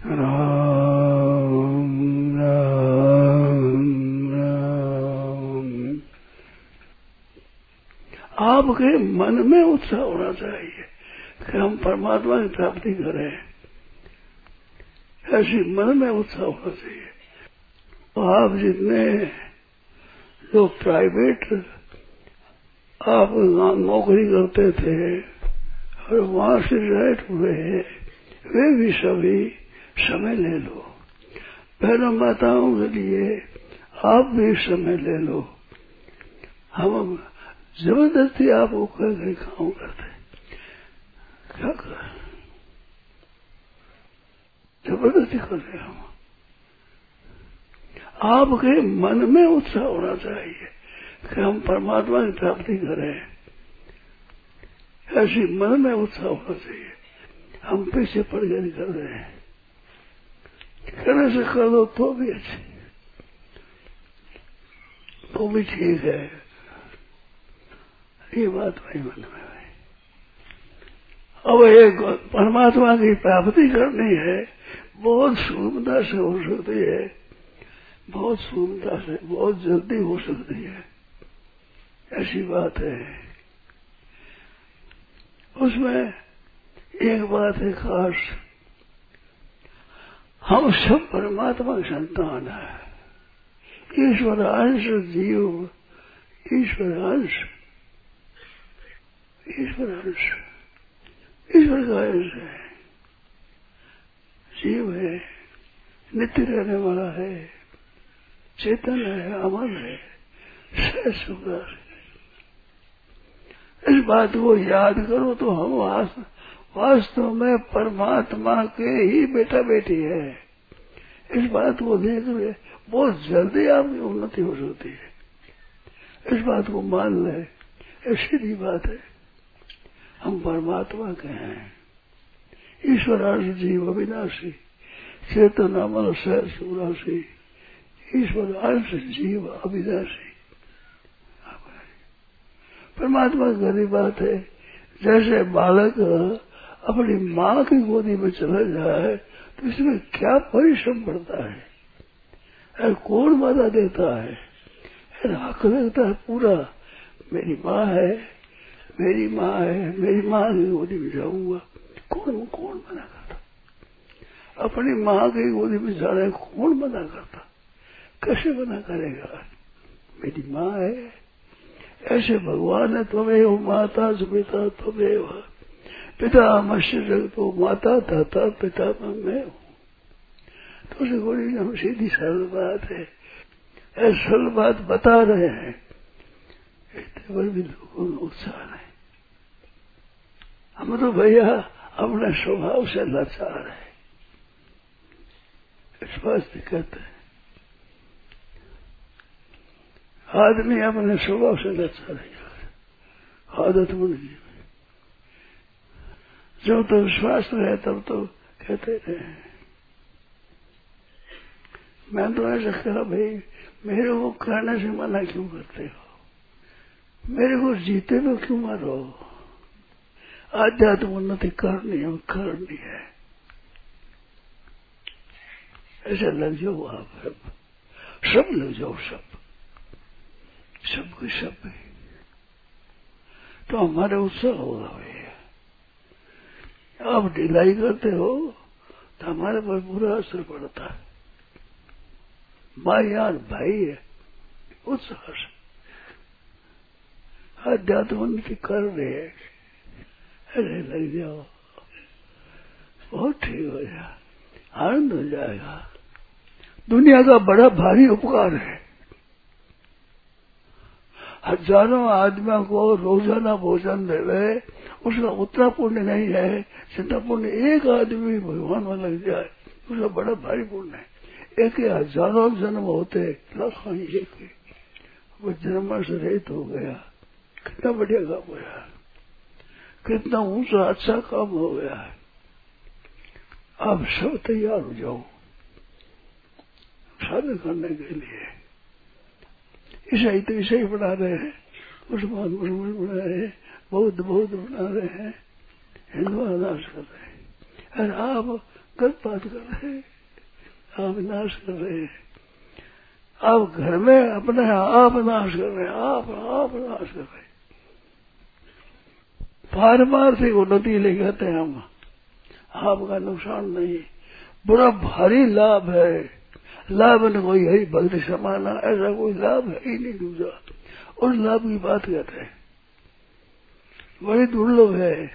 आपके मन में उत्साह होना चाहिए कि हम परमात्मा की प्राप्ति करें। ऐसी मन में उत्साह होना चाहिए। तो आप जितने जो प्राइवेट आप नौकरी करते थे और वहाँ से रिटायर्ड हुए हैं, वे भी सभी समय ले लो। बहनों माताओं के लिए आप भी समय ले लो। हम ज़बरदस्ती आपको कह काम करते। क्या कर? ज़बरदस्ती कर रहे हम। आपके मन में उत्साह होना चाहिए कि हम परमात्मा की प्राप्ति करें। ऐसी मन में उत्साह होना चाहिए। हम पीछे पड़ गए कर रहे हैं। करने से कर दो तो भी अच्छी तो भी ठीक है ये बात भाई मन में अब एक परमात्मा की प्राप्ति करनी है बहुत सुगमता से हो सकती है बहुत सुगमता से बहुत जल्दी हो सकती है ऐसी बात है उसमें एक बात है खास हम सब परमात्मा के संतान है। ईश्वर अंश जीव, ईश्वर अंश ईश्वर अंश, ईश्वर का अंश है। जीव है, नित्य रहने वाला है, चेतन है, अमर है सुंदर इस बात को याद करो तो हम वास्तव में परमात्मा के ही बेटा बेटी है। इस बात को देख रहे बहुत जल्दी आपकी उन्नति हो सकती है। इस बात को मान ले भी बात है। हम परमात्मा के हैं। ईश्वर अर्थ जीव अविनाशी, चेतन सुराशी, ईश्वर अंश जीव अविनाशी। परमात्मा गरीब बात है, जैसे बालक अपनी माँ की गोदी में चला जाए तो इसमें क्या परिश्रम पड़ता है? अरे कौन बाधा देता है? हक लगता है पूरा। मेरी माँ है, मेरी माँ है, मेरी माँ की गोदी में जाऊँगा। कौन कौन मना करता? अपनी माँ की गोदी में जाना है कौन मना करता? कैसे मना करेगा? मेरी माँ है। ऐसे भगवान है तुम्हें माता पिता तुम्हें पिता मश्य जगतो माता, दाता, पिता, मैं हूँ। तो उसे बड़ी हम सीधी सरल बात है। सरल बात बता रहे हैं। इतने पर भी लोगों में उत्साह नहीं हम तो भैया अपने स्वभाव से लाचार है। इस वास्ते कहते हैं, आदमी अपने स्वभाव से लाचार है। आदत बन गई। जब तो विश्वास रहे, तब तो कहते रहे मैं तो ऐसा कहा, भाई, मेरे को कहने से मना क्यों करते हो? मेरे को जीते तो क्यों मारो? आध्यात्म उन्नति करनी है करनी है। ऐसे लग जाओ आप सब। सब लग जाओ सब। सब कुछ सब तो हमारे उत्साह होगा भैया आप ढिलाई करते हो तो हमारे पर बुरा असर पड़ता है। भाई यार भाई है, उत्साह अध्यात्म उन्नति कर रहे हैं। अरे लग जाओ। बहुत ठीक हो जाए आनंद हो जाएगा। दुनिया का बड़ा भारी उपकार है। हज़ारों आदमियों को रोज़ाना भोजन देवे। उसका उतना पुण्य नहीं है जितना पुण्य एक आदमी भगवान में लग जाए, उसका बड़ा भारी पुण्य है। एक हज़ारों जन्म होते, लाखों एक वो जन्म से रहित हो गया। कितना बढ़िया काम होया कितना ऊँचा अच्छा काम हो गया है। आप सब तैयार हो जाओ। साधन करने के लिए। ईसाई तो ईसाई बना रहे हैं। मुसलमान मुसलमान बना रहे हैं। बौद्ध बौद्ध बना रहे हैं। हिंदू नाश कर रहे हैं। अरे आप बात कर रहे हैं। आप नाश कर रहे हैं। आप घर में अपने आप नाश कर रहे हैं। आप आप नाश कर रहे हैं। पारमार्थिक उन्नति ले कहते हैं हम। आपका नुकसान नहीं। बड़ा भारी लाभ है। लाभ न कोई है भक्ति समाना, ऐसा कोई लाभ है ही नहीं दूसरा। उस लाभ की बात कहते हैं। बड़ी दुर्लभ है।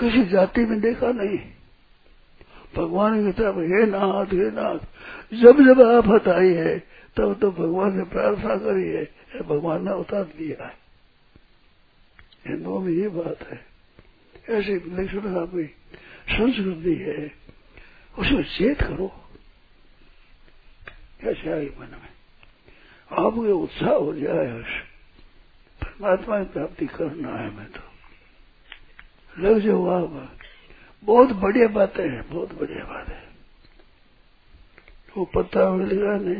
किसी जाति में देखा नहीं। भगवान की तरफ़, हे नाथ हे नाथ, जब जब आफत आई है, तब तो भगवान ने प्रार्थना करी है भगवान ने उतार दिया है। हिंदुओं में ये बात है। ऐसी विलक्षणता की संस्कृति है, उसमें चेत करो। कैसे आई मन में? आपको उत्साह हो जाए परमात्मा की प्राप्ति करना है मैं तो। लग जाओ आप बहुत बढ़िया बातें हैं, बहुत बढ़िया बात है। वो पत्ता लगाने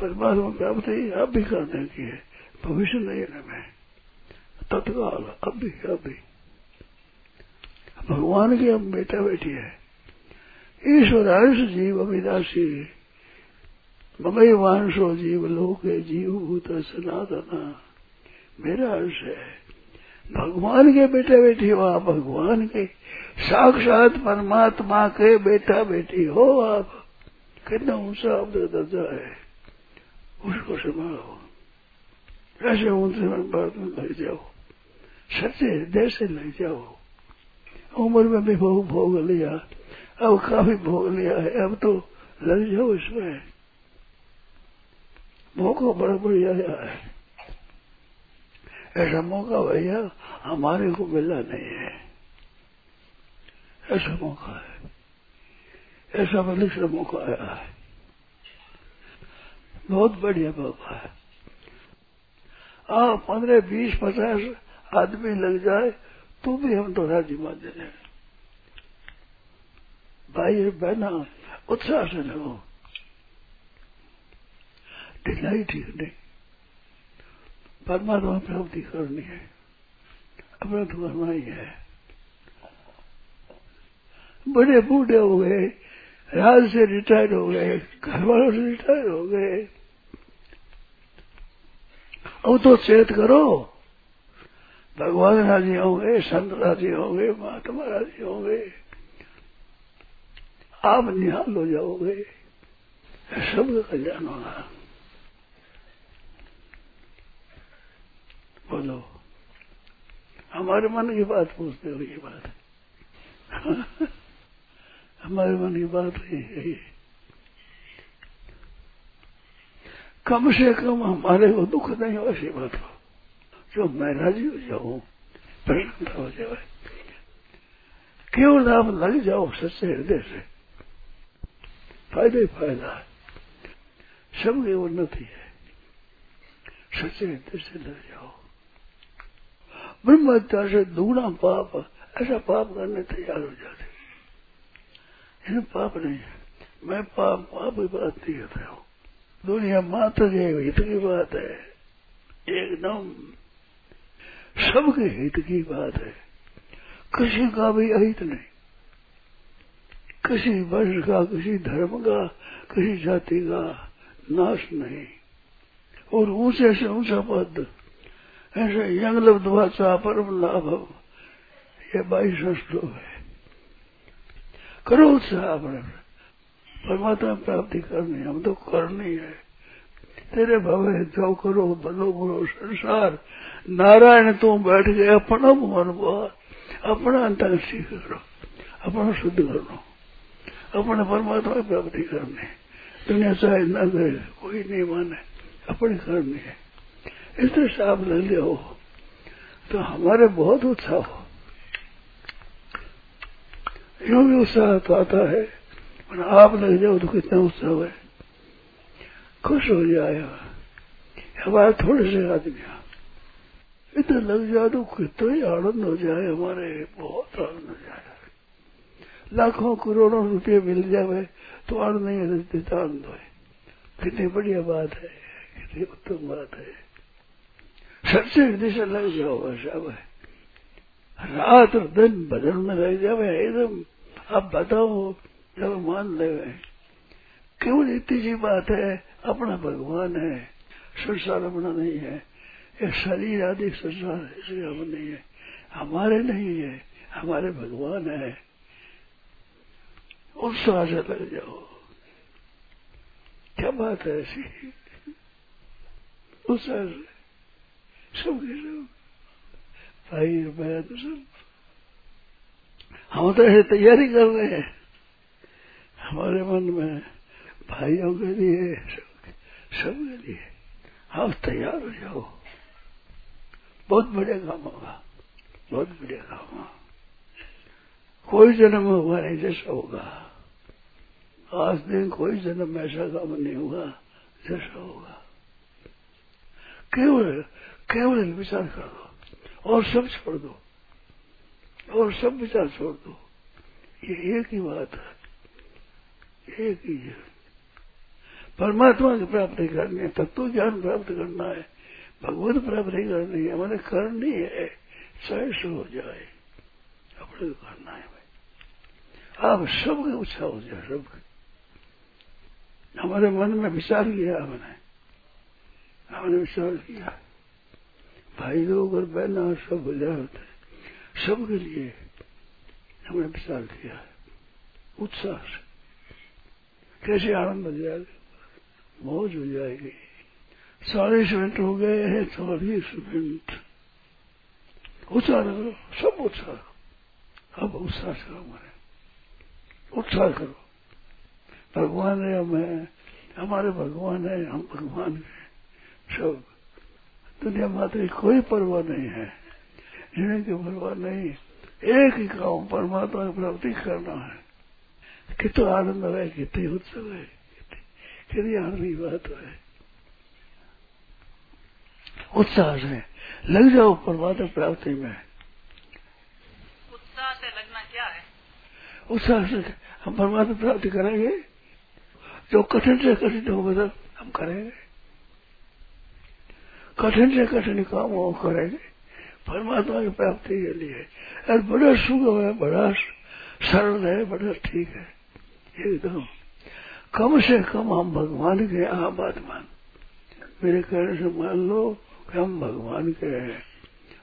परमात्मा प्राप्ति आप भी करने की है, भविष्य नहीं है मैं। तत्काल अभी अभी भगवान की हम बेटा बेटी है। ईश्वर अंश जीव अविनाशी ममई वांशो जीव लोक जीव भूत सनातना। मेरा अंश है। भगवान के बेटा बेटी हो आप, भगवान के। साक्षात परमात्मा के बेटा बेटी हो आप। कितना ऊँचा आपका दर्जा है। उसको संभालो। ऐसे ऊँचे बात में लग जाओ। सच्चे हृदय से लग जाओ। उम्र में भी बहुत भोग लिया। अब काफ़ी भोग लिया है। अब तो लग जाओ इसमें। मौका बड़ा बढ़िया है। ऐसा मौका भैया हमारे को मिला नहीं है। ऐसा मौका है। ऐसा बलिष्ठ मौका आया है। बहुत बढ़िया मौका है। आप पंद्रह, बीस, पचास आदमी लग जाए तो भी हम तो राज़ी मान दे भाई, बहना, उत्साह से लगो ढिलाई ठीक नहीं परमात्मा प्राप्ति करनी है। अपना तो करना ही है। बड़े बूढ़े हो गए, राज से रिटायर हो गए घर वालों से रिटायर हो गए। अब तो चेत करो, भगवान राज़ी होंगे संत राज़ी होंगे महात्मा राज़ी होंगे आप निहाल हो जाओगे। सब कल्याण होगा। बोलो। हमारे मन की बात पूछते हो ये बात। हमारे मन की बात है कम से कम हमारे को दुख नहीं हो ऐसी बात हो। जो मैं राज़ी हो जाऊँ प्रसन्नता हो जाए। केवल आप लग जाओ सच्चे हृदय से। फ़ायदा फ़ायदा है। सबकी उन्नति है। सच्चे हृदय से लग जाओ। ब्रह्मत्या से दुगना पाप, ऐसा पाप करने तैयार हो जाते इन पाप नहीं है। मैं पाप पाप की बात नहीं करता हूँ। दुनिया मात्र के हित की बात है। एकदम सबके हित की बात है। किसी का भी अहित नहीं। किसी वर्ष का, किसी धर्म का, किसी जाति का नाश नहीं। और ऊँचे से ऊँचा पद ऐसे यंग लब्धवाचा परम लाभ ये बाईस श्लोक है। करो उत्साह परमात्मा प्राप्ति करनी, हम तो करनी है। तेरे भवे जो करो भलो बुरो, संसार। नारायण तू बैठ गए, अपना मन अपना अंतर ठीक करो अपना शुद्ध करो। अपने परमात्मा की प्राप्ति करनी। दुनिया चाहे न करे कोई नहीं माने, अपनी करनी है। इतने साफ़ ले लिया हो तो हमारे बहुत उत्साह हो। यो भी उत्साह तो आता है पर आप लग जाओ तो कितना उत्साह है। खुश हो जाएगा हमारे थोड़े से आदमी इतना लग जाए तो कितना ही आनंद हो जाए, हमारे बहुत आनंद हो जाए। लाखों करोड़ों रुपये मिल जाए तो आनंद नहीं देता आनंद है कितनी बढ़िया बात है, कितनी उत्तम बात है। सबसे हृदय से लग जाओ सब रात और दिन भजन में लग जाए एकदम आप बताओ, जब मान ले केवल इतनी सी बात है? अपना भगवान है, संसार अपना नहीं है, ये शरीर आदि संसार इसलिए नहीं है। हमारे नहीं है, हमारे भगवान है। उत्साह से लग जाओ। क्या बात है ऐसी? उत्साह से। सब के सब भाई मैं तो सब हम तो ऐसे तैयारी कर रहे हैं। हमारे मन में भाइयों के लिए सब सबके लिए। आप तैयार हो जाओ। बहुत बढ़िया काम होगा। बहुत बढ़िया काम होगा। कोई जन्म होगा नहीं जैसा होगा। आज दिन कोई जन्म ऐसा काम नहीं होगा जैसा होगा। केवल केवल विचार कर दो और सब छोड़ दो। और सब विचार छोड़ दो। ये एक ही बात है। एक ही है। परमात्मा की प्राप्ति करनी है, तत्व ज्ञान प्राप्त करना है। भगवत प्राप्ति करनी है, मैंने करनी है। चाहे सो हो जाए। अपने को करना है भाई। आप सबकी इच्छा हो जाए, सबकी। हमारे मन में विचार किया हमने। हमने विचार किया। भाई लोग और बहना सब बोले होते, सबके लिए हमने विचार किया है। उत्साह से। कैसे आनंद हो जाएगा मौज हो जाएगी चालीस मिनट हो गए हैं चालीस मिनट उत्साह करो, सब उत्साह अब उत्साह करो हमारे। उत्साह करो। भगवान है, हमें हमारे भगवान है, हम भगवान के सब। दुनिया मात्र कोई परवाह नहीं है। जीने की परवाह नहीं एक ही काम परमात्मा की प्राप्ति करना है। कितना आनंद है कितनी उत्सव है कितनी आनंद की बात है। उत्साह से लग जाओ परमात्मा प्राप्ति में। उत्साह से लगना क्या है? उत्साह से हम परमात्मा प्राप्ति करेंगे जो कठिन से कठिन हो मतलब हम करेंगे। कठिन से कठिन काम वो करेंगे। परमात्मा की प्राप्ति के लिए। और बड़ा सुगम है, बड़ा सरल है, बड़ा ठीक है। एकदम। कम से कम हम भगवान के यहाँ बात मान। मेरे कहने से मान लो कि हम भगवान के हैं।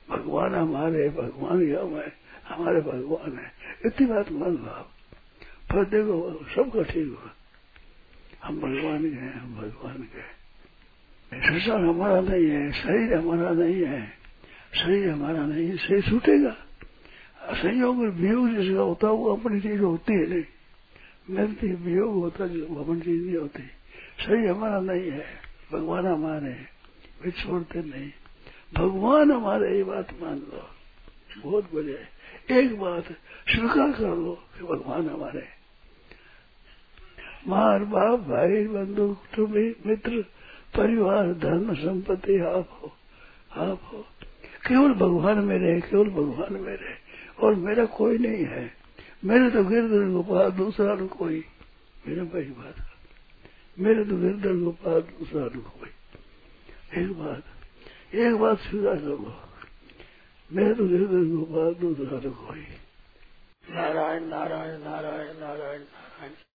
भगवान हमारे भगवान ही हम है, हमारे भगवान है। इतनी बात मान लो आप। फिर देखो, सबका ठीक हुआ हम भगवान के हैं, हम भगवान के हैं। संसार हमारा नहीं है, शरीर हमारा नहीं है। शरीर हमारा नहीं है, शरीर छूटेगा। संयोग और वियोग जिसका होता है, वो अपनी चीज़ होती है नहीं। मिलती, वियोग होता जो अपनी चीज़ नहीं होती। शरीर हमारा नहीं है, भगवान हमारे हैं वे छोड़ते नहीं। भगवान हमारे, ये बात मान लो। बहुत बढ़िया है। एक बात स्वीकार कर लो कि भगवान हमारे मार बाप, भाई, बंधु, कुटुंब, मित्र परिवार धर्म संपत्ति, आप हो आप हो। केवल भगवान मेरे केवल भगवान मेरे और मेरा कोई नहीं है। मेरे तो गिरधर गोपाल दूसरा न कोई। मेरा भाई बात मेरे तो गिरधर गोपाल दूसरा न कोई। एक बात एक बात स्वीकार कर मेरे तो गिरधर गोपाल दूसरा न कोई। नारायण नारायण नारायण नारायण नारायण।